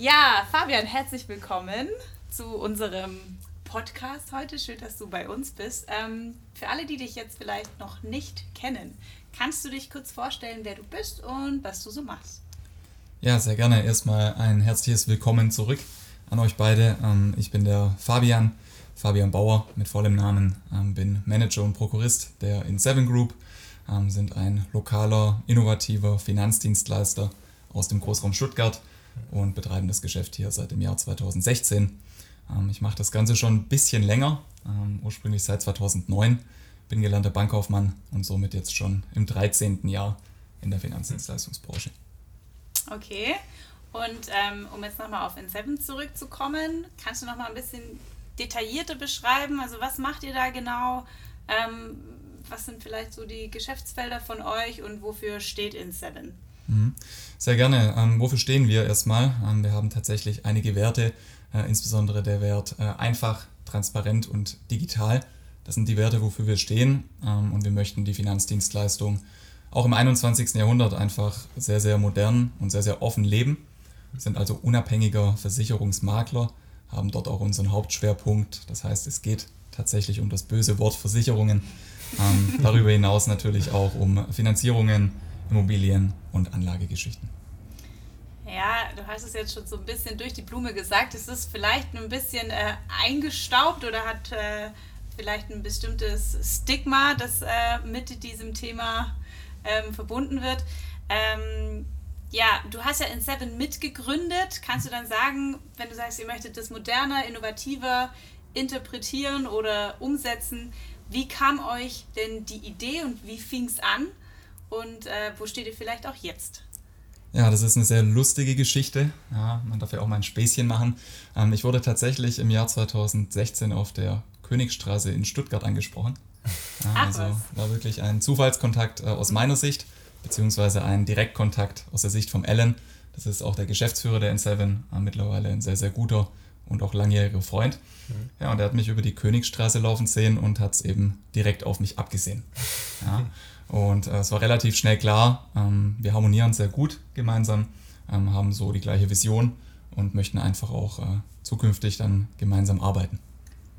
Ja, Fabian, herzlich willkommen zu unserem Podcast heute. Schön, dass du bei uns bist. Ähm, für alle, die dich jetzt vielleicht noch nicht kennen, kannst du dich kurz vorstellen, wer du bist und was du so machst? Ja, sehr gerne. Erstmal ein herzliches Willkommen zurück an euch beide. Ähm, ich bin der Fabian, Fabian Bauer mit vollem Namen, ähm, bin Manager und Prokurist der In7 Group, ähm, sind ein lokaler, innovativer Finanzdienstleister aus dem Großraum Stuttgart und betreiben das Geschäft hier seit dem Jahr 2016. Ich mache das Ganze schon ein bisschen länger, ursprünglich seit 2009, bin gelernter Bankkaufmann und somit jetzt schon im 13. Jahr in der Finanzdienstleistungsbranche. Okay. Und ähm, um jetzt nochmal auf N7 zurückzukommen, kannst du nochmal ein bisschen detaillierter beschreiben? Also was macht ihr da genau? Ähm, was sind vielleicht so die Geschäftsfelder von euch und wofür steht N7? Mhm. Sehr gerne. Ähm, wofür stehen wir erstmal? Ähm, wir haben tatsächlich einige Werte, äh, insbesondere der Wert äh, einfach, transparent und digital. Das sind die Werte, wofür wir stehen ähm, und wir möchten die Finanzdienstleistung auch im 21. Jahrhundert einfach sehr, sehr modern und sehr, sehr offen leben. Wir sind also unabhängiger Versicherungsmakler, haben dort auch unseren Hauptschwerpunkt. Das heißt, es geht tatsächlich um das böse Wort Versicherungen. Ähm, darüber hinaus natürlich auch um Finanzierungen, Immobilien und Anlagegeschichten. Ja, du hast es jetzt schon so ein bisschen durch die Blume gesagt. Es ist vielleicht ein bisschen äh, eingestaubt oder hat äh, vielleicht ein bestimmtes Stigma, das äh, mit diesem Thema ähm, verbunden wird. Ähm, ja, du hast ja in Seven mitgegründet. Kannst du dann sagen, wenn du sagst, ihr möchtet das moderner, innovativer interpretieren oder umsetzen, wie kam euch denn die Idee und wie fing es an? Und äh, wo steht ihr vielleicht auch jetzt? Ja, das ist eine sehr lustige Geschichte. Ja, man darf ja auch mal ein Späßchen machen. Ähm, ich wurde tatsächlich im Jahr 2016 auf der Königstraße in Stuttgart angesprochen. Ja, Ach, also was. war wirklich ein Zufallskontakt äh, aus meiner Sicht, beziehungsweise ein Direktkontakt aus der Sicht vom Alan. Das ist auch der Geschäftsführer der N7, äh, mittlerweile ein sehr, sehr guter und auch langjähriger Freund. Mhm. Ja, und er hat mich über die Königstraße laufen sehen und hat es eben direkt auf mich abgesehen. Ja, und äh, es war relativ schnell klar, ähm, wir harmonieren sehr gut gemeinsam, ähm, haben so die gleiche Vision und möchten einfach auch äh, zukünftig dann gemeinsam arbeiten.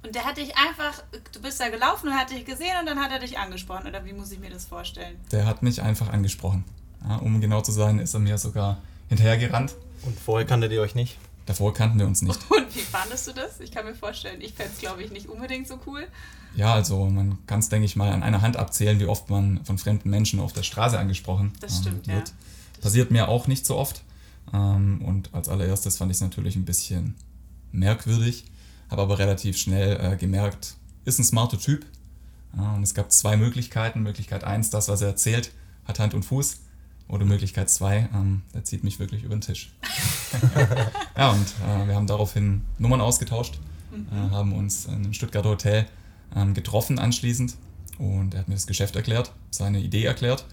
Und der hat dich einfach, du bist da gelaufen und hat dich gesehen und dann hat er dich angesprochen. Oder wie muss ich mir das vorstellen? Der hat mich einfach angesprochen. Ja, um genau zu sein, ist er mir sogar hinterhergerannt. Und vorher kanntet ihr euch nicht? Davor kannten wir uns nicht. Und wie fandest du das? Ich kann mir vorstellen, ich fände es, glaube ich, nicht unbedingt so cool. Ja, also man kann es, denke ich mal, an einer Hand abzählen, wie oft man von fremden Menschen auf der Straße angesprochen das stimmt, ähm, wird. Ja. Das Passiert mir auch nicht so oft. Ähm, und als allererstes fand ich es natürlich ein bisschen merkwürdig habe aber relativ schnell äh, gemerkt, ist ein smarter Typ. Ja, und es gab zwei Möglichkeiten. Möglichkeit 1, das, was er erzählt, hat Hand und Fuß. Oder Möglichkeit 2, ähm, der zieht mich wirklich über den Tisch. ja, und äh, wir haben daraufhin Nummern ausgetauscht, mhm. äh, haben uns in einem Stuttgarter Hotel ähm, getroffen anschließend. Und er hat mir das Geschäft erklärt, seine Idee erklärt.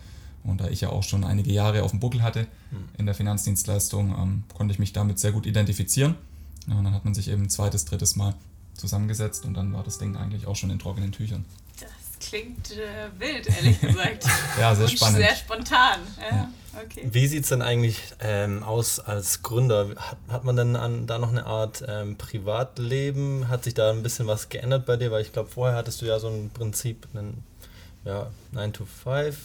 Und da ich ja auch schon einige Jahre auf dem Buckel hatte mhm. in der Finanzdienstleistung, ähm, konnte ich mich damit sehr gut identifizieren. Ja, und dann hat man sich eben ein zweites, drittes Mal zusammengesetzt und dann war das Ding eigentlich auch schon in trockenen Tüchern. Das klingt äh, wild, ehrlich gesagt. ja, sehr spannend. Sehr spontan. Ja, ja. Okay. Wie sieht es denn eigentlich ähm, aus als Gründer? Hat, hat man denn an, da noch eine Art ähm, Privatleben? Hat sich da ein bisschen was geändert bei dir? Weil ich glaube, vorher hattest du ja so ein Prinzip, einen, ja, 9 to 5,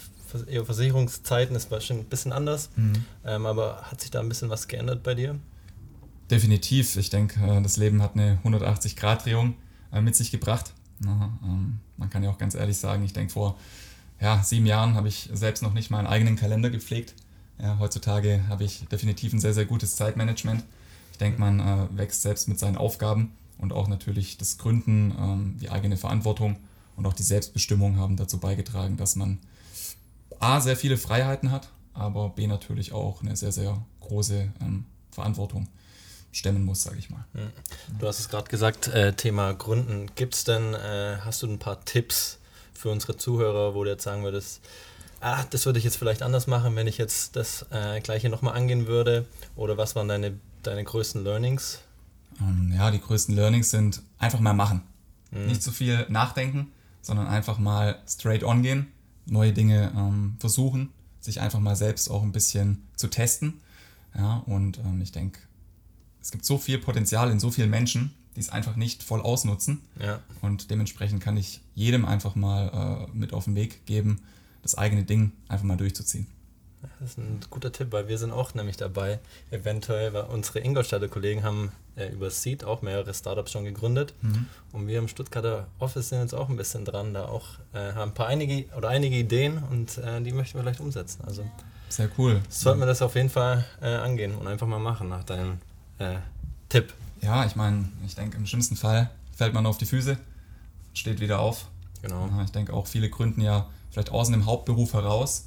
eher Versicherungszeiten ist bestimmt ein bisschen anders. Mhm. Ähm, aber hat sich da ein bisschen was geändert bei dir? Definitiv. Ich denke, äh, das Leben hat eine 180-Grad-Drehung äh, mit sich gebracht. Ähm, man kann ja auch ganz ehrlich sagen, ich denke, vor ja, sieben Jahren habe ich selbst noch nicht mal einen eigenen Kalender gepflegt. Ja, heutzutage habe ich definitiv ein sehr, sehr gutes Zeitmanagement. Ich denke, man äh, wächst selbst mit seinen Aufgaben und auch natürlich das Gründen, ähm, die eigene Verantwortung und auch die Selbstbestimmung haben dazu beigetragen, dass man A, sehr viele Freiheiten hat, aber B, natürlich auch eine sehr, sehr große ähm, Verantwortung stemmen muss, sage ich mal. Hm. Du hast es gerade gesagt, äh, Thema Gründen. Gibt es denn, äh, hast du ein paar Tipps für unsere Zuhörer, wo du jetzt sagen würdest, ah, das würde ich jetzt vielleicht anders machen, wenn ich jetzt das äh, gleiche nochmal angehen würde? Oder was waren deine, deine größten Learnings? Ähm, ja, die größten Learnings sind einfach mal machen. Mhm. Nicht zu viel nachdenken, sondern einfach mal straight on gehen, neue Dinge ähm, versuchen, sich einfach mal selbst auch ein bisschen zu testen. Ja, und ähm, ich denke, es gibt so viel Potenzial in so vielen Menschen, die es einfach nicht voll ausnutzen. Ja. Und dementsprechend kann ich jedem einfach mal äh, mit auf den Weg geben, das eigene Ding einfach mal durchzuziehen. Das ist ein guter Tipp, weil wir sind auch nämlich dabei, eventuell, weil unsere Ingolstädter Kollegen haben äh, über Seed auch mehrere Startups schon gegründet Mhm. und wir im Stuttgarter Office sind jetzt auch ein bisschen dran, da auch äh, haben ein paar einige oder einige Ideen und äh, die möchten wir vielleicht umsetzen. Also Sehr cool. sollten wir das auf jeden Fall äh, angehen und einfach mal machen nach deinem äh, Tipp. Ja, ich meine, ich denke, im schlimmsten Fall fällt man auf die Füße, steht wieder auf. Genau. Ja, ich denke auch, viele gründen ja vielleicht aus dem Hauptberuf heraus.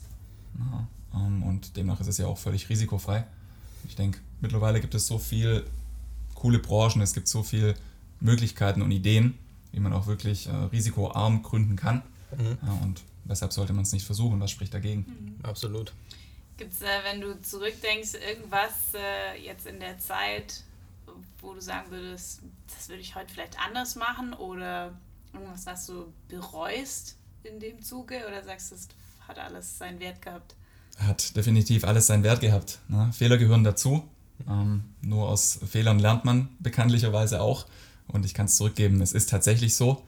Ja, ähm, und demnach ist es ja auch völlig risikofrei. Ich denke, mittlerweile gibt es so viel coole Branchen, es gibt so viele Möglichkeiten und Ideen, wie man auch wirklich äh, risikoarm gründen kann. Mhm. Ja, und weshalb sollte man es nicht versuchen? Was spricht dagegen? Absolut. Gibt es, äh, wenn du zurückdenkst, irgendwas äh, jetzt in der Zeit, wo du sagen würdest, das würde ich heute vielleicht anders machen oder irgendwas, was du bereust in dem Zuge oder sagst du, es hat alles seinen Wert gehabt? Hat definitiv alles seinen Wert gehabt. Ne? Fehler gehören dazu. Ähm, nur aus Fehlern lernt man bekanntlicherweise auch. Und ich kann es zurückgeben, es ist tatsächlich so.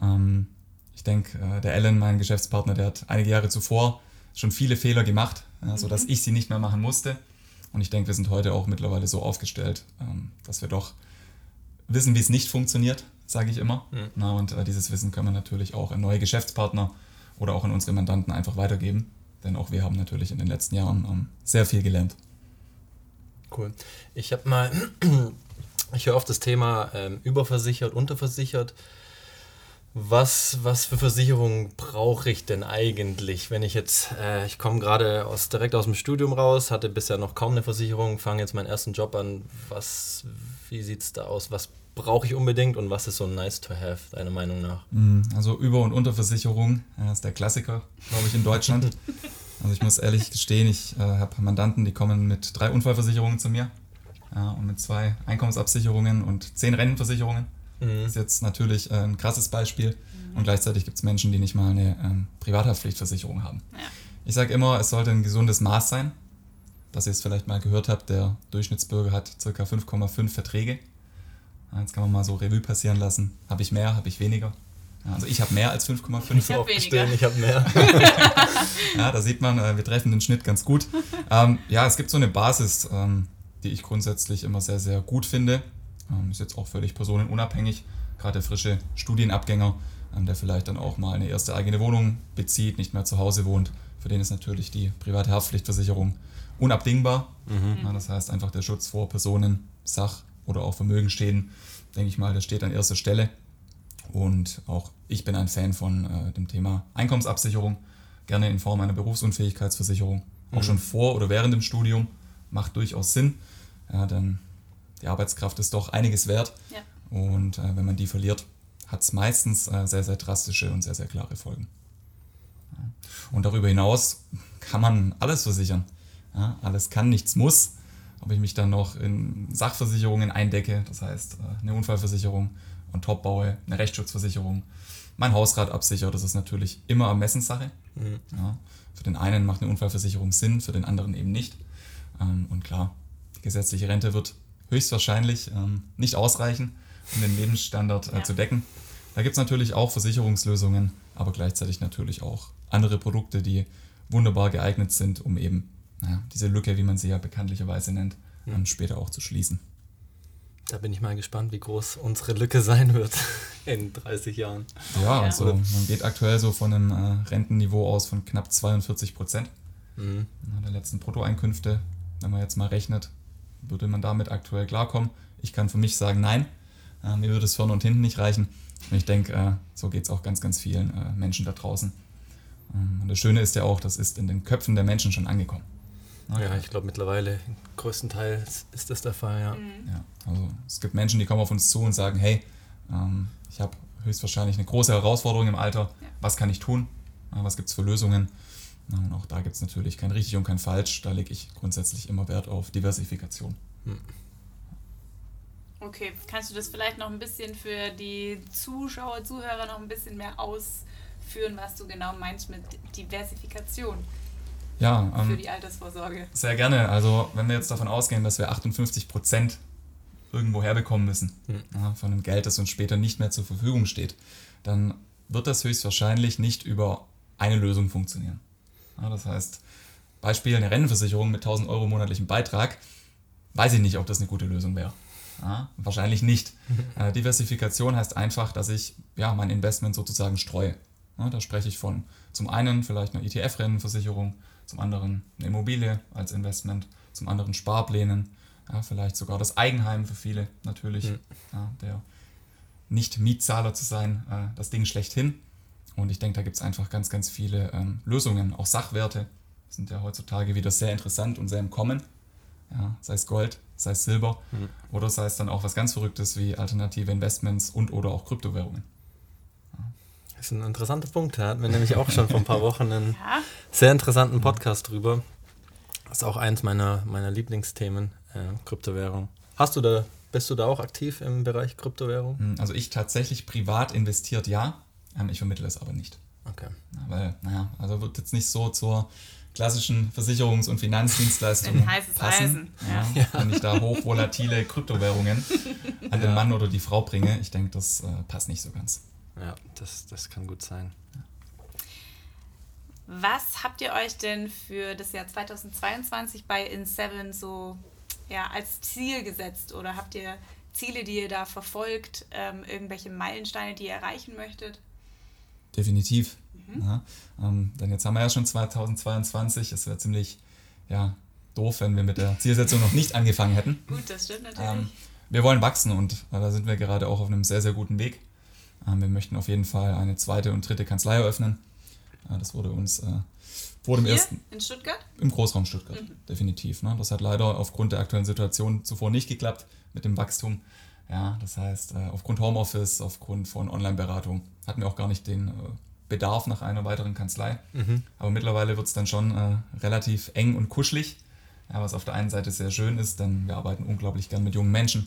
Ähm, ich denke, äh, der Alan, mein Geschäftspartner, der hat einige Jahre zuvor schon viele Fehler gemacht, äh, sodass ich sie nicht mehr machen musste. Und ich denke, wir sind heute auch mittlerweile so aufgestellt, ähm, dass wir doch wissen, wie es nicht funktioniert, sage ich immer. Mhm. Na, und äh, dieses Wissen können wir natürlich auch an neue Geschäftspartner oder auch an unsere Mandanten einfach weitergeben. Denn auch wir haben natürlich in den letzten Jahren ähm, sehr viel gelernt. Cool. Ich habe mal, ich höre oft das Thema ähm, überversichert, unterversichert. Was, was für Versicherungen brauche ich denn eigentlich, wenn ich jetzt, äh, ich komme gerade aus, direkt aus dem Studium raus, hatte bisher noch kaum eine Versicherung, fange jetzt meinen ersten Job an. Was, wie sieht es da aus? Was brauche ich unbedingt und was ist so nice to have, deiner Meinung nach? Mm, Also Über- und Unterversicherung äh, ist der Klassiker, glaube ich, in Deutschland. also ich muss ehrlich gestehen, ich äh, habe Mandanten, die kommen mit drei Unfallversicherungen zu mir ja, und mit zwei Einkommensabsicherungen und zehn Rentenversicherungen. Mhm. ist jetzt natürlich äh, ein krasses Beispiel. Und gleichzeitig gibt es Menschen, die nicht mal eine ähm, Privathaftpflichtversicherung haben. Ja. Ich sage immer, es sollte ein gesundes Maß sein. Dass ihr es vielleicht mal gehört habt, der Durchschnittsbürger hat ca. 5,5 Verträge. Jetzt kann man mal so Revue passieren lassen. Habe ich mehr, habe ich weniger? Ja, also ich habe mehr als 5,5. Ich hab Auch weniger. gestehen, Ich habe mehr. Ja, da sieht man, äh, wir treffen den Schnitt ganz gut. Ähm, ja, es gibt so eine Basis, ähm, die ich grundsätzlich immer sehr, sehr gut finde. Ähm, ist jetzt auch völlig personenunabhängig. Gerade der frische Studienabgänger, ähm, der vielleicht dann auch mal eine erste eigene Wohnung bezieht, nicht mehr zu Hause wohnt, für den ist natürlich die private Haftpflichtversicherung unabdingbar. Ja, das heißt einfach der Schutz vor Personen, Sach- oder auch Vermögensschäden, denke ich mal, der steht an erster Stelle. Und auch ich bin ein Fan von äh, dem Thema Einkommensabsicherung, gerne in Form einer Berufsunfähigkeitsversicherung. Auch schon vor oder während dem Studium macht durchaus Sinn, ja, denn die Arbeitskraft ist doch einiges wert. Ja. Und äh, wenn man die verliert, hat es meistens äh, sehr, sehr drastische und sehr, sehr klare Folgen. Ja. Und darüber hinaus kann man alles versichern. Ja, alles kann, nichts muss. Ob ich mich dann noch in Sachversicherungen eindecke, das heißt äh, eine Unfallversicherung und top baue, eine Rechtsschutzversicherung, mein Hausrat absichere, das ist natürlich immer Ermessenssache. Mhm. Ja, für den einen macht eine Unfallversicherung Sinn, für den anderen eben nicht. Ähm, und klar, die gesetzliche Rente wird höchstwahrscheinlich ähm, nicht ausreichen, um den Lebensstandard äh, Ja. zu decken. Da gibt es natürlich auch Versicherungslösungen, aber gleichzeitig natürlich auch andere Produkte, die wunderbar geeignet sind, um eben naja, diese Lücke, wie man sie ja bekanntlicherweise nennt, ähm, später auch zu schließen. Da bin ich mal gespannt, wie groß unsere Lücke sein wird in 30 Jahren. Ja, ja. also man geht aktuell so von einem äh, Rentenniveau aus von knapp 42 Prozent Mhm. der letzten Bruttoeinkünfte. Wenn man jetzt mal rechnet, würde man damit aktuell klarkommen. Ich kann für mich sagen, nein, äh, mir würde es vorne und hinten nicht reichen. Und ich denke, äh, so geht es auch ganz, ganz vielen äh, Menschen da draußen. Ähm, und das Schöne ist ja auch, das ist in den Köpfen der Menschen schon angekommen. Ja, ich glaube mittlerweile größtenteils ist das der Fall, ja. Ja, also es gibt Menschen, die kommen auf uns zu und sagen, hey, ähm, ich habe höchstwahrscheinlich eine große Herausforderung im Alter, Ja. was kann ich tun? Äh, was gibt es für Lösungen? Und auch da gibt es natürlich kein richtig und kein falsch, da lege ich grundsätzlich immer Wert auf Diversifikation. Okay, kannst du das vielleicht noch ein bisschen für die Zuschauer, Zuhörer noch ein bisschen mehr ausführen, was du genau meinst mit Diversifikation Ja, für ähm, die Altersvorsorge? sehr gerne. Also wenn wir jetzt davon ausgehen, dass wir 58 Prozent irgendwo herbekommen müssen, mhm. ja, von dem Geld, das uns später nicht mehr zur Verfügung steht, dann wird das höchstwahrscheinlich nicht über eine Lösung funktionieren. Das heißt, Beispiel eine Rentenversicherung mit 1000 Euro monatlichem Beitrag, weiß ich nicht, ob das eine gute Lösung wäre. Ja, wahrscheinlich nicht. Äh, Diversifikation heißt einfach, dass ich ja, mein Investment sozusagen streue. Ja, da spreche ich von zum einen vielleicht einer ETF-Rentenversicherung, zum anderen eine Immobilie als Investment, zum anderen Sparplänen, ja, vielleicht sogar das Eigenheim für viele natürlich, ja, der nicht Mietzahler zu sein, äh, das Ding schlechthin. Und ich denke, da gibt es einfach ganz, ganz viele ähm, Lösungen. Auch Sachwerte sind ja heutzutage wieder sehr interessant und sehr im Kommen. Ja, sei es Gold, sei es Silber mhm. oder sei es dann auch was ganz Verrücktes wie alternative Investments und oder auch Kryptowährungen. Das ist ein interessanter Punkt. Da hatten wir nämlich auch schon vor ein paar Wochen einen ja. sehr interessanten Podcast drüber. Das ist auch eins meiner, meiner Lieblingsthemen, äh, Kryptowährung. Hast du da, bist du da auch aktiv im Bereich Kryptowährung? Hm, also ich tatsächlich privat investiert ja, ich vermittle es aber nicht. Okay. Ja, weil, naja, also wird jetzt nicht so zur klassischen Versicherungs- und Finanzdienstleistungen passen. Eisen. Ja, ja. Wenn ich da hochvolatile Kryptowährungen an den Mann oder die Frau bringe, ich denke, das äh, passt nicht so ganz. Ja, das, das kann gut sein. Was habt ihr euch denn für das Jahr 2022 bei In7 so ja, als Ziel gesetzt? Oder habt ihr Ziele, die ihr da verfolgt, ähm, irgendwelche Meilensteine, die ihr erreichen möchtet? Definitiv. Mhm. Ja, ähm, denn jetzt haben wir ja schon 2022. Es wäre ziemlich ja, doof, wenn wir mit der Zielsetzung noch nicht angefangen hätten. Gut, das stimmt natürlich. Ähm, wir wollen wachsen und äh, da sind wir gerade auch auf einem sehr, sehr guten Weg. Ähm, wir möchten auf jeden Fall eine zweite und dritte Kanzlei eröffnen. Äh, das wurde uns äh, vor dem Hier, ersten. In Stuttgart? Im Großraum Stuttgart, mhm. definitiv. Ne? Das hat leider aufgrund der aktuellen Situation zuvor nicht geklappt mit dem Wachstum. Ja, das heißt, äh, aufgrund Homeoffice, aufgrund von Online-Beratung hatten wir auch gar nicht den Bedarf nach einer weiteren Kanzlei. Mhm. Aber mittlerweile wird es dann schon äh, relativ eng und kuschelig, ja, was auf der einen Seite sehr schön ist, denn wir arbeiten unglaublich gern mit jungen Menschen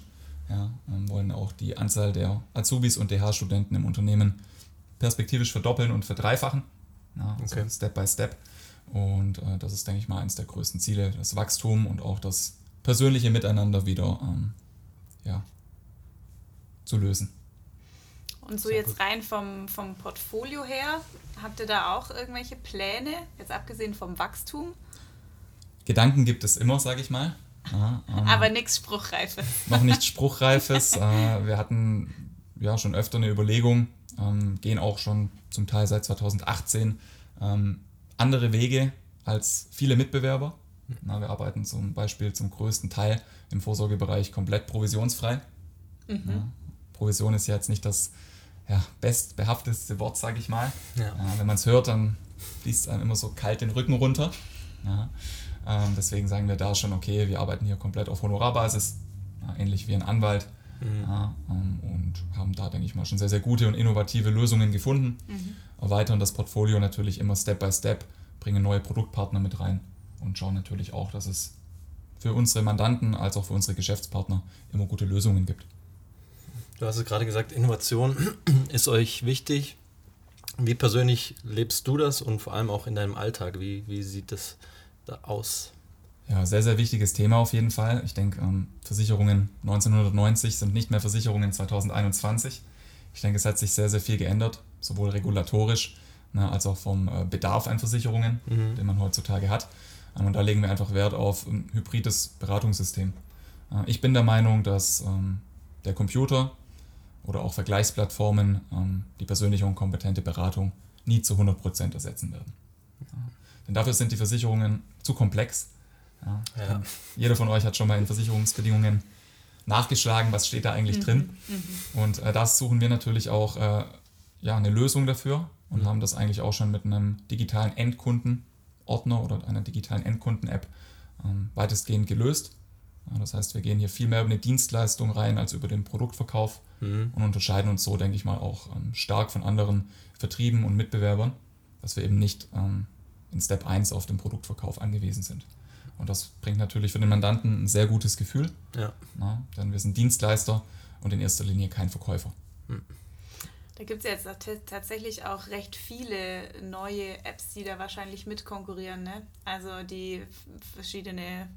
ja, ähm, wollen auch die Anzahl der Azubis und DH-Studenten im Unternehmen perspektivisch verdoppeln und verdreifachen. Ja, also okay. Step by Step. Und äh, das ist, denke ich mal, eines der größten Ziele, das Wachstum und auch das persönliche Miteinander wieder ähm, ja, zu lösen. Und so Sehr jetzt gut. rein vom, vom Portfolio her, habt ihr da auch irgendwelche Pläne, jetzt abgesehen vom Wachstum? Gedanken gibt es immer, sage ich mal. Ja, ähm, Aber nichts Spruchreifes. Noch nichts Spruchreifes. äh, wir hatten ja schon öfter eine Überlegung, ähm, gehen auch schon zum Teil seit 2018 ähm, andere Wege als viele Mitbewerber. Na, wir arbeiten zum Beispiel zum größten Teil im Vorsorgebereich komplett provisionsfrei. Mhm. Ja, Provision ist ja jetzt nicht das ja, bestbehafteste Wort, sage ich mal. Ja. wenn man es hört, dann fließt einem immer so kalt den Rücken runter. Ja. Ähm, deswegen sagen wir da schon, okay, wir arbeiten hier komplett auf Honorarbasis, ja, ähnlich wie ein Anwalt. Mhm. Ja, ähm, und haben da, denke ich mal, schon sehr, sehr gute und innovative Lösungen gefunden. Mhm. Erweitern das Portfolio natürlich immer Step by Step, bringen neue Produktpartner mit rein und schauen natürlich auch, dass es für unsere Mandanten als auch für unsere Geschäftspartner immer gute Lösungen gibt. Du hast es gerade gesagt, Innovation ist euch wichtig. Wie persönlich lebst du das und vor allem auch in deinem Alltag? Wie, wie sieht das aus? aus? Ja, sehr, sehr wichtiges Thema auf jeden Fall. Ich denke, ähm, Versicherungen 1990 sind nicht mehr Versicherungen 2021. Ich denke, es hat sich sehr, sehr viel geändert, sowohl regulatorisch ne, als auch vom äh, Bedarf an Versicherungen, mhm. den man heutzutage hat. Ähm, und da legen wir einfach Wert auf ein hybrides Beratungssystem. Äh, ich bin der Meinung, dass ähm, der Computer oder auch Vergleichsplattformen ähm, die persönliche und kompetente Beratung nie zu 100% ersetzen werden. Denn dafür sind die Versicherungen zu komplex. Ja. Ja. Jeder von euch hat schon mal in Versicherungsbedingungen nachgeschlagen, was steht da eigentlich mhm. drin. Mhm. Und äh, das suchen wir natürlich auch äh, ja, eine Lösung dafür und mhm. haben das eigentlich auch schon mit einem digitalen Endkundenordner oder einer digitalen Endkunden-App ähm, weitestgehend gelöst. Das heißt, wir gehen hier viel mehr über eine Dienstleistung rein als über den Produktverkauf mhm. und unterscheiden uns so, denke ich mal, auch ähm, stark von anderen Vertrieben und Mitbewerbern, dass wir eben nicht ähm, in Step 1 auf den Produktverkauf angewiesen sind. Und das bringt natürlich für den Mandanten ein sehr gutes Gefühl, ja. na, denn wir sind Dienstleister und in erster Linie kein Verkäufer. Hm. Da gibt es jetzt tatsächlich auch recht viele neue Apps, die da wahrscheinlich mitkonkurrieren. Ne? Also die verschiedene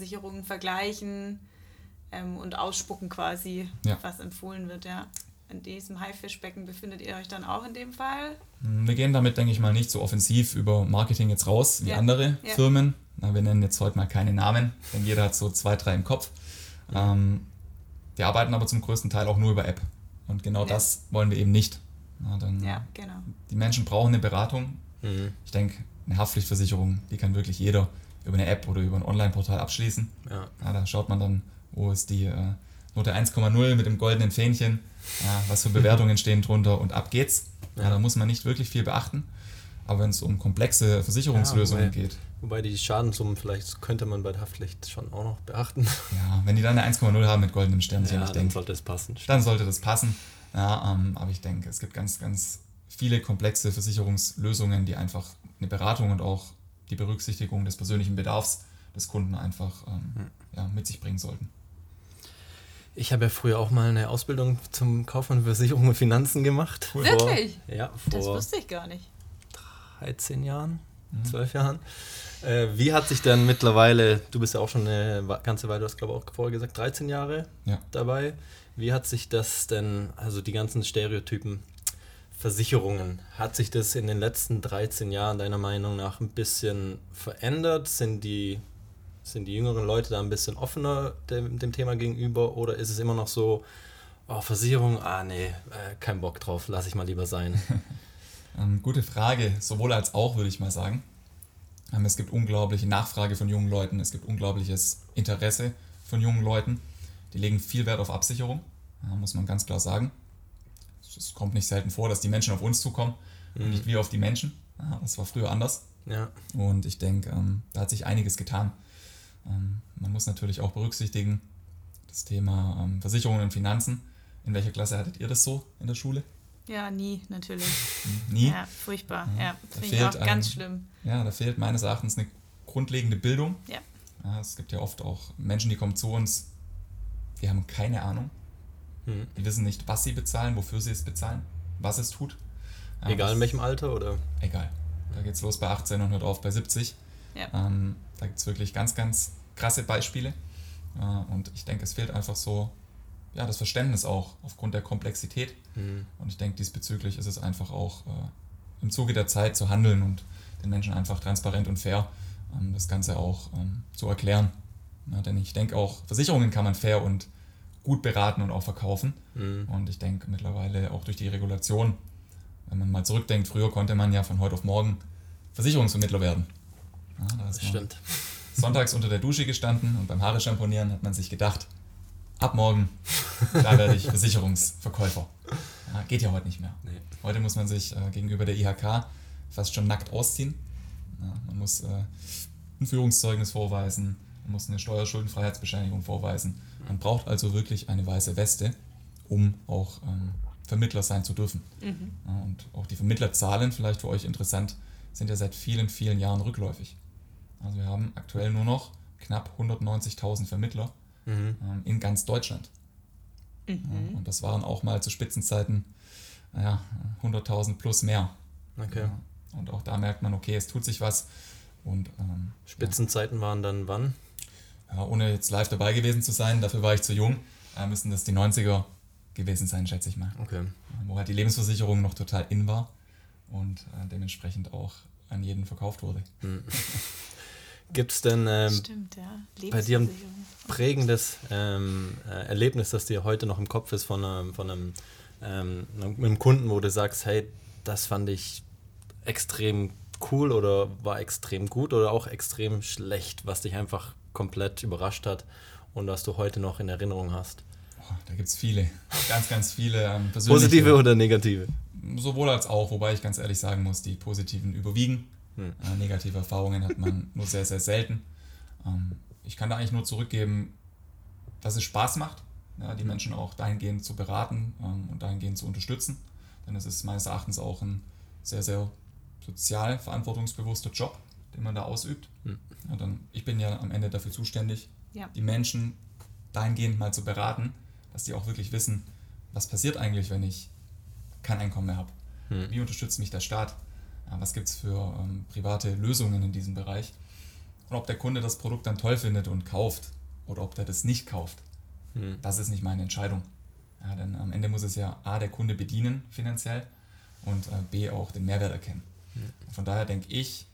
Versicherungen vergleichen, ähm, und ausspucken quasi, Ja. was empfohlen wird, ja. In diesem Haifischbecken befindet ihr euch dann auch in dem Fall? Wir gehen damit, denke ich mal, nicht so offensiv über Marketing jetzt raus wie Ja. andere Ja. Firmen. Na, wir nennen jetzt heute mal keine Namen, denn jeder hat so zwei, drei im Kopf. Ähm, wir arbeiten aber zum größten Teil auch nur über App. Und genau Ja. das wollen wir eben nicht. Na, Ja, genau. Die Menschen brauchen eine Beratung. Mhm. Ich denke, eine Haftpflichtversicherung, die kann wirklich jeder über eine App oder über ein Online-Portal abschließen. Ja. Ja, da schaut man dann, wo ist die äh, Note 1,0 mit dem goldenen Fähnchen, ja, was für Bewertungen stehen drunter und ab geht's. Ja. Da muss man nicht wirklich viel beachten. Aber wenn es um komplexe Versicherungslösungen wobei- geht, Wobei die Schadensummen vielleicht könnte man bei der Haftpflicht schon auch noch beachten. ja, wenn die dann eine 1,0 haben mit goldenem Sternchen, Ja, ich dann denke, sollte es passen. dann sollte das passen. Ja, ähm, aber ich denke, es gibt ganz, ganz viele komplexe Versicherungslösungen, die einfach eine Beratung und auch die Berücksichtigung des persönlichen Bedarfs des Kunden einfach ähm, Hm. ja, mit sich bringen sollten. Ich habe ja früher auch mal eine Ausbildung zum Kaufmann für Versicherung und Finanzen gemacht. Cool. Vor, Wirklich? Ja, Das vor wusste ich gar nicht. 13 Jahren, Mhm. 12 Jahren. Äh, wie hat sich denn mittlerweile, du bist ja auch schon eine ganze Weile, du hast glaube ich auch vorher gesagt, 13 Jahre Ja. dabei. Wie hat sich das denn, also die ganzen Stereotypen, Versicherungen, hat sich das in den letzten 13 Jahren deiner Meinung nach ein bisschen verändert? Sind die, sind die jüngeren Leute da ein bisschen offener dem, dem Thema gegenüber oder ist es immer noch so, oh, Versicherung, ah nee, äh, kein Bock drauf, lass ich mal lieber sein. Ähm, gute Frage, sowohl als auch, würde ich mal sagen. Ähm, es gibt unglaubliche Nachfrage von jungen Leuten, es gibt unglaubliches Interesse von jungen Leuten. Die legen viel Wert auf Absicherung, muss man ganz klar sagen. Es kommt nicht selten vor, dass die Menschen auf uns zukommen und nicht wir auf die Menschen. Ja, das war früher anders. Ja, Und ich denke, ähm, da hat sich einiges getan. Ähm, man muss natürlich auch berücksichtigen, das Thema ähm, Versicherungen und Finanzen. In welcher Klasse hattet ihr das so in der Schule? Ja, nie, natürlich. Nie? Ja, furchtbar. Ja, Ja, finde ich auch ganz ein- schlimm. Ja, da fehlt meines Erachtens eine grundlegende Bildung. Ja. Ja, es gibt ja oft auch Menschen, die kommen zu uns, die haben keine Ahnung. Mhm. Die wissen nicht, was sie bezahlen, wofür sie es bezahlen, was es tut. Ja, egal in welchem Alter oder? Egal. Da geht's los bei 18 und hört auf bei 70. Ja. Ähm, da gibt es wirklich ganz, ganz krasse Beispiele. Äh, und ich denke, es fehlt einfach so ja, das Verständnis auch aufgrund der Komplexität. Mhm. Und ich denke, diesbezüglich ist es einfach auch äh, im Zuge der Zeit zu handeln und den Menschen einfach transparent und fair ähm, das Ganze auch ähm, zu erklären. Ja, denn ich denke auch, Versicherungen kann man fair und gut beraten und auch verkaufen. Mhm. Und ich denke mittlerweile auch durch die Regulation, wenn man mal zurückdenkt, früher konnte man ja von heute auf morgen Versicherungsvermittler werden. Ja, da Das ist man stimmt. sonntags unter der Dusche gestanden und beim Haare schamponieren hat man sich gedacht, ab morgen, da werde ich Versicherungsverkäufer. Ja, geht ja heute nicht mehr. Nee. Heute muss man sich äh, gegenüber der IHK fast schon nackt ausziehen. Ja, man muss äh, ein Führungszeugnis vorweisen, muss eine Steuerschuldenfreiheitsbescheinigung vorweisen. Man braucht also wirklich eine weiße Weste, um auch ähm, Vermittler sein zu dürfen. Mhm. Ja, und auch die Vermittlerzahlen, vielleicht für euch interessant, sind ja seit vielen, vielen Jahren rückläufig. Also wir haben aktuell nur noch knapp 190.000 Vermittler Mhm. ähm, in ganz Deutschland. Ja, Mhm. und das waren auch mal zu Spitzenzeiten naja, 100.000 plus mehr. Okay. Ja, und auch da merkt man, okay, es tut sich was. Und ähm, Spitzenzeiten waren dann wann? Ja, ohne jetzt live dabei gewesen zu sein, dafür war ich zu jung, äh, müssen das die 90er gewesen sein, schätze ich mal. Okay. Wo halt die Lebensversicherung noch total in war und äh, dementsprechend auch an jeden verkauft wurde. Gibt es denn ähm, Stimmt, ja. bei dir ein prägendes ähm, äh, Erlebnis, das dir heute noch im Kopf ist von einem, von einem, ähm, einem Kunden, wo du sagst, hey, das fand ich extrem cool oder war extrem gut oder auch extrem schlecht, was dich einfach komplett überrascht hat und was du heute noch in Erinnerung hast? Boah, da gibt es viele, ganz, ganz viele ähm, persönliche. Positive oder negative? Sowohl als auch, wobei ich ganz ehrlich sagen muss, die positiven überwiegen. Hm. Äh, negative Erfahrungen hat man nur sehr, sehr selten. Ähm, ich kann da eigentlich nur zurückgeben, dass es Spaß macht, ja, die Menschen auch dahingehend zu beraten ähm, und dahingehend zu unterstützen. Denn es ist meines Erachtens auch ein sehr, sehr sozial verantwortungsbewusster Job, den man da ausübt. Hm. Ja, dann, ich bin ja am Ende dafür zuständig, Ja. die Menschen dahingehend mal zu beraten, dass die auch wirklich wissen, was passiert eigentlich, wenn ich kein Einkommen mehr habe. Hm. Wie unterstützt mich der Staat? Was gibt es für ähm, private Lösungen in diesem Bereich? Und ob der Kunde das Produkt dann toll findet und kauft oder ob der das nicht kauft, Mhm. Das ist nicht meine Entscheidung. Ja, denn am Ende muss es ja A, der Kunde bedienen finanziell und äh, B, auch den Mehrwert erkennen. Mhm. Von daher denke ich,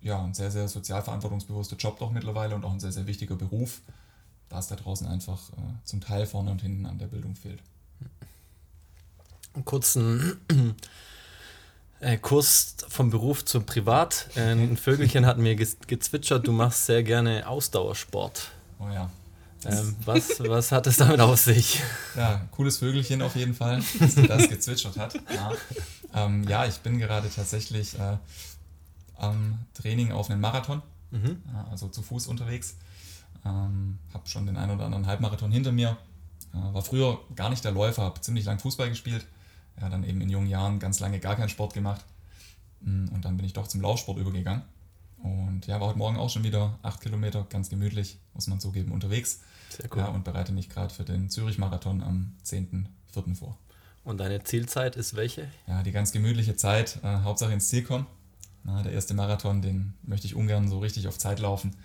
ja, ein sehr, sehr sozial verantwortungsbewusster Job doch mittlerweile und auch ein sehr, sehr wichtiger Beruf, da es da draußen einfach äh, zum Teil vorne und hinten an der Bildung fehlt. Einen kurzen äh, Kurs vom Beruf zum Privat. Äh, ein Vögelchen hat mir gezwitschert, du machst sehr gerne Ausdauersport. Oh ja. Ähm, was, was hat es damit auf sich? Ja, cooles Vögelchen auf jeden Fall, dass das gezwitschert hat. Ja, ähm, ja ich bin gerade tatsächlich äh, am Training auf einen Marathon, mhm. also zu Fuß unterwegs. Ähm, habe schon den einen oder anderen Halbmarathon hinter mir. Äh, war früher gar nicht der Läufer, habe ziemlich lang Fußball gespielt. Ja, dann eben in jungen Jahren ganz lange gar keinen Sport gemacht. Mm, und dann bin ich doch zum Laufsport übergegangen. Und ja, war heute Morgen auch schon wieder acht Kilometer, ganz gemütlich, muss man zugeben, unterwegs. Sehr cool. Ja, und bereite mich gerade für den Zürich-Marathon am 10.04. vor. Und deine Zielzeit ist welche? Ja, die ganz gemütliche Zeit, äh, Hauptsache ins Ziel kommen. Na, der erste Marathon, den möchte ich ungern so richtig auf Zeit laufen.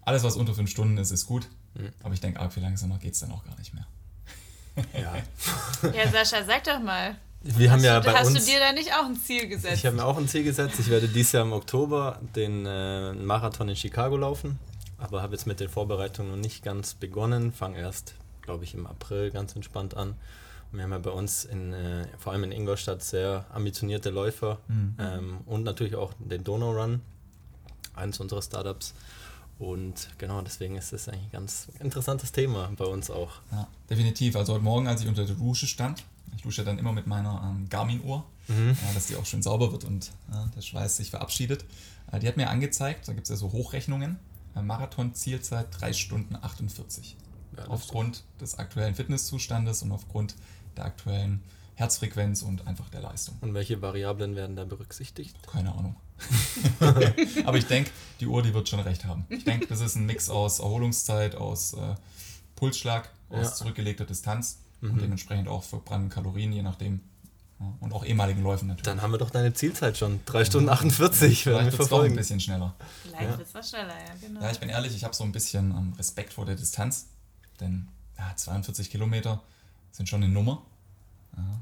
Alles, was unter fünf Stunden ist, ist gut. Mhm. Aber ich denke, arg viel langsamer geht es dann auch gar nicht mehr. Ja. ja, Sascha, sag doch mal. Wir haben ja du, bei hast uns, du dir da nicht auch ein Ziel gesetzt? Ich habe mir auch ein Ziel gesetzt. Ich werde dieses Jahr im Oktober den äh, Marathon in Chicago laufen. Aber habe jetzt mit den Vorbereitungen noch nicht ganz begonnen. Fange erst, glaube ich, im April ganz entspannt an. Wir haben ja bei uns in, äh, vor allem in Ingolstadt sehr ambitionierte Läufer mhm. ähm, und natürlich auch den Donau Run, eines unserer Startups. Und genau deswegen ist das eigentlich ein ganz interessantes Thema bei uns auch. Ja, definitiv. Also heute Morgen, als ich unter der Dusche stand, ich dusche dann immer mit meiner ähm, Garmin-Uhr, mhm. ja, dass die auch schön sauber wird und ja, der Schweiß sich verabschiedet. Äh, die hat mir angezeigt, da gibt es ja so Hochrechnungen, äh, Marathon-Zielzeit 3 Stunden 48. Ja, aufgrund des aktuellen Fitnesszustandes und aufgrund der aktuellen Herzfrequenz und einfach der Leistung. Und welche Variablen werden da berücksichtigt? Keine Ahnung. Aber ich denke, die Uhr, die wird schon recht haben. Ich denke, das ist ein Mix aus Erholungszeit, aus äh, Pulsschlag, aus ja. zurückgelegter Distanz mhm. und dementsprechend auch verbrannten Kalorien, je nachdem. Ja, und auch ehemaligen Läufen natürlich. Dann haben wir doch deine Zielzeit schon. 3 Stunden 48 Vielleicht wird es doch ein bisschen schneller. Vielleicht ja. wird es schneller, ja, genau. Ja, ich bin ehrlich, ich habe so ein bisschen ähm, Respekt vor der Distanz. Denn ja, 42 Kilometer sind schon eine Nummer. Ja,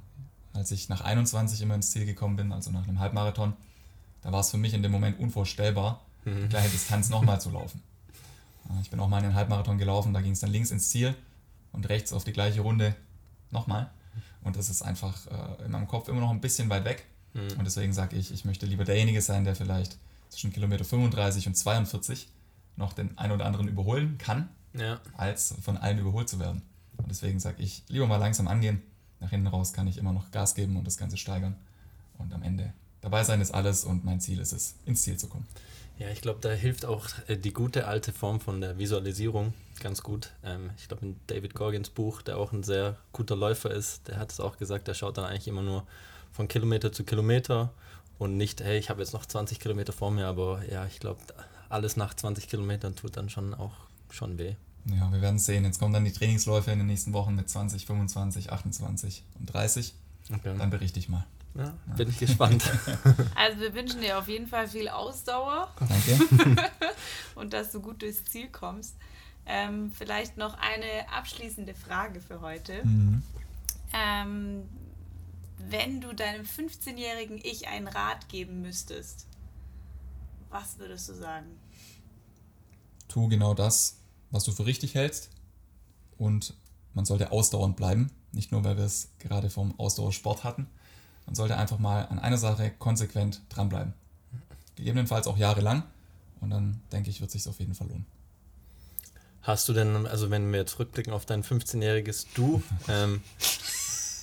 als ich nach 21 immer ins Ziel gekommen bin, also nach einem Halbmarathon, da war es für mich in dem Moment unvorstellbar, mhm. die gleiche Distanz nochmal zu laufen. Ich bin auch mal einen Halbmarathon gelaufen, da ging es dann links ins Ziel und rechts auf die gleiche Runde nochmal. Und das ist einfach äh, in meinem Kopf immer noch ein bisschen weit weg. Mhm. Und deswegen sage ich, ich möchte lieber derjenige sein, der vielleicht zwischen Kilometer 35 und 42 noch den einen oder anderen überholen kann, ja. als von allen überholt zu werden. Und deswegen sage ich, lieber mal langsam angehen. Nach hinten raus kann ich immer noch Gas geben und das Ganze steigern. Und am Ende dabei sein ist alles und mein Ziel ist es, ins Ziel zu kommen. Ja, ich glaube, da hilft auch äh, die gute alte Form von der Visualisierung ganz gut. Ähm, ich glaube, in David Gorgins Buch, der auch ein sehr guter Läufer ist, der hat es auch gesagt, der schaut dann eigentlich immer nur von Kilometer zu Kilometer und nicht, hey, ich habe jetzt noch 20 Kilometer vor mir, aber ja, ich glaube, alles nach 20 Kilometern tut dann schon auch schon weh. Ja, wir werden sehen. Jetzt kommen dann die Trainingsläufe in den nächsten Wochen mit 20, 25, 28 und 30. Okay. Dann berichte ich mal. Ja, bin ich gespannt. Also wir wünschen dir auf jeden Fall viel Ausdauer. Danke. und dass du gut durchs Ziel kommst. Ähm, vielleicht noch eine abschließende Frage für heute. Mhm. Ähm, wenn du deinem 15-jährigen Ich einen Rat geben müsstest, was würdest du sagen? Tu genau das, was du für richtig hältst. Und man sollte ausdauernd bleiben. Nicht nur, weil wir es gerade vom Ausdauersport hatten, man sollte einfach mal an einer Sache konsequent dranbleiben. Gegebenenfalls auch jahrelang. Und dann denke ich, wird sich auf jeden Fall lohnen. Hast du denn, also wenn wir jetzt rückblicken auf dein 15-jähriges Du, ähm,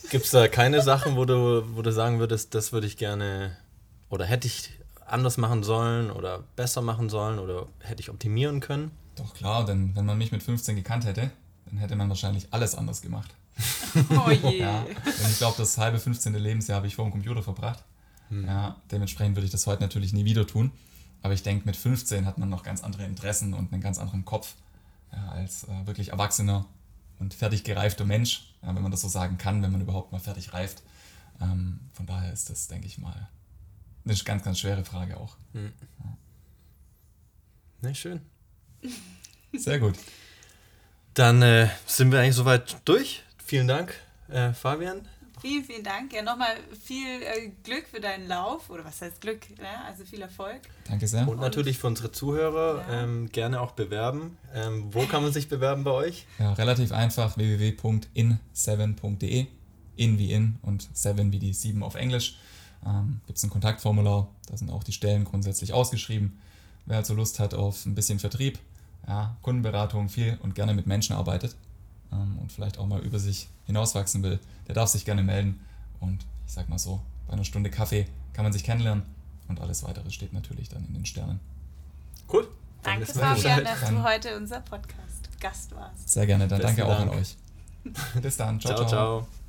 gibt es da keine Sachen, wo du, wo du sagen würdest, das würde ich gerne oder hätte ich anders machen sollen oder besser machen sollen oder hätte ich optimieren können? Doch klar, denn wenn man mich mit 15 gekannt hätte, dann hätte man wahrscheinlich alles anders gemacht. Oh je. ja, denn ich glaube, das halbe 15. Lebensjahr habe ich vor dem Computer verbracht. Hm. Ja, dementsprechend würde ich das heute natürlich nie wieder tun. Aber ich denke, mit 15 hat man noch ganz andere Interessen und einen ganz anderen Kopf ja, als äh, wirklich erwachsener und fertig gereifter Mensch, ja, wenn man das so sagen kann, wenn man überhaupt mal fertig reift. Ähm, von daher ist das, denke ich mal, eine ganz, ganz schwere Frage auch. Hm. Ja. Ne, schön. Sehr gut. Dann äh, sind wir eigentlich soweit durch. Vielen Dank, äh, Fabian. Vielen, vielen Dank. Ja, nochmal viel äh, Glück für deinen Lauf. Oder was heißt Glück? Ne? Also viel Erfolg. Danke sehr. Und natürlich für unsere Zuhörer Ja. ähm, gerne auch bewerben. Ähm, wo kann man sich bewerben bei euch? Ja, relativ einfach www.in7.de. In wie in und 7 wie die 7 auf Englisch. Ähm, Gibt es ein Kontaktformular, da sind auch die Stellen grundsätzlich ausgeschrieben. Wer also Lust hat auf ein bisschen Vertrieb, ja, Kundenberatung, viel und gerne mit Menschen arbeitet ähm, und vielleicht auch mal über sich hinauswachsen will, der darf sich gerne melden. Und ich sag mal so, bei einer Stunde Kaffee kann man sich kennenlernen und alles weitere steht natürlich dann in den Sternen. Cool. Danke, Fabian, dass du heute unser Podcast-Gast warst. Sehr gerne, dann Besten danke auch an euch. Bis dann, ciao, Ciao, ciao. ciao.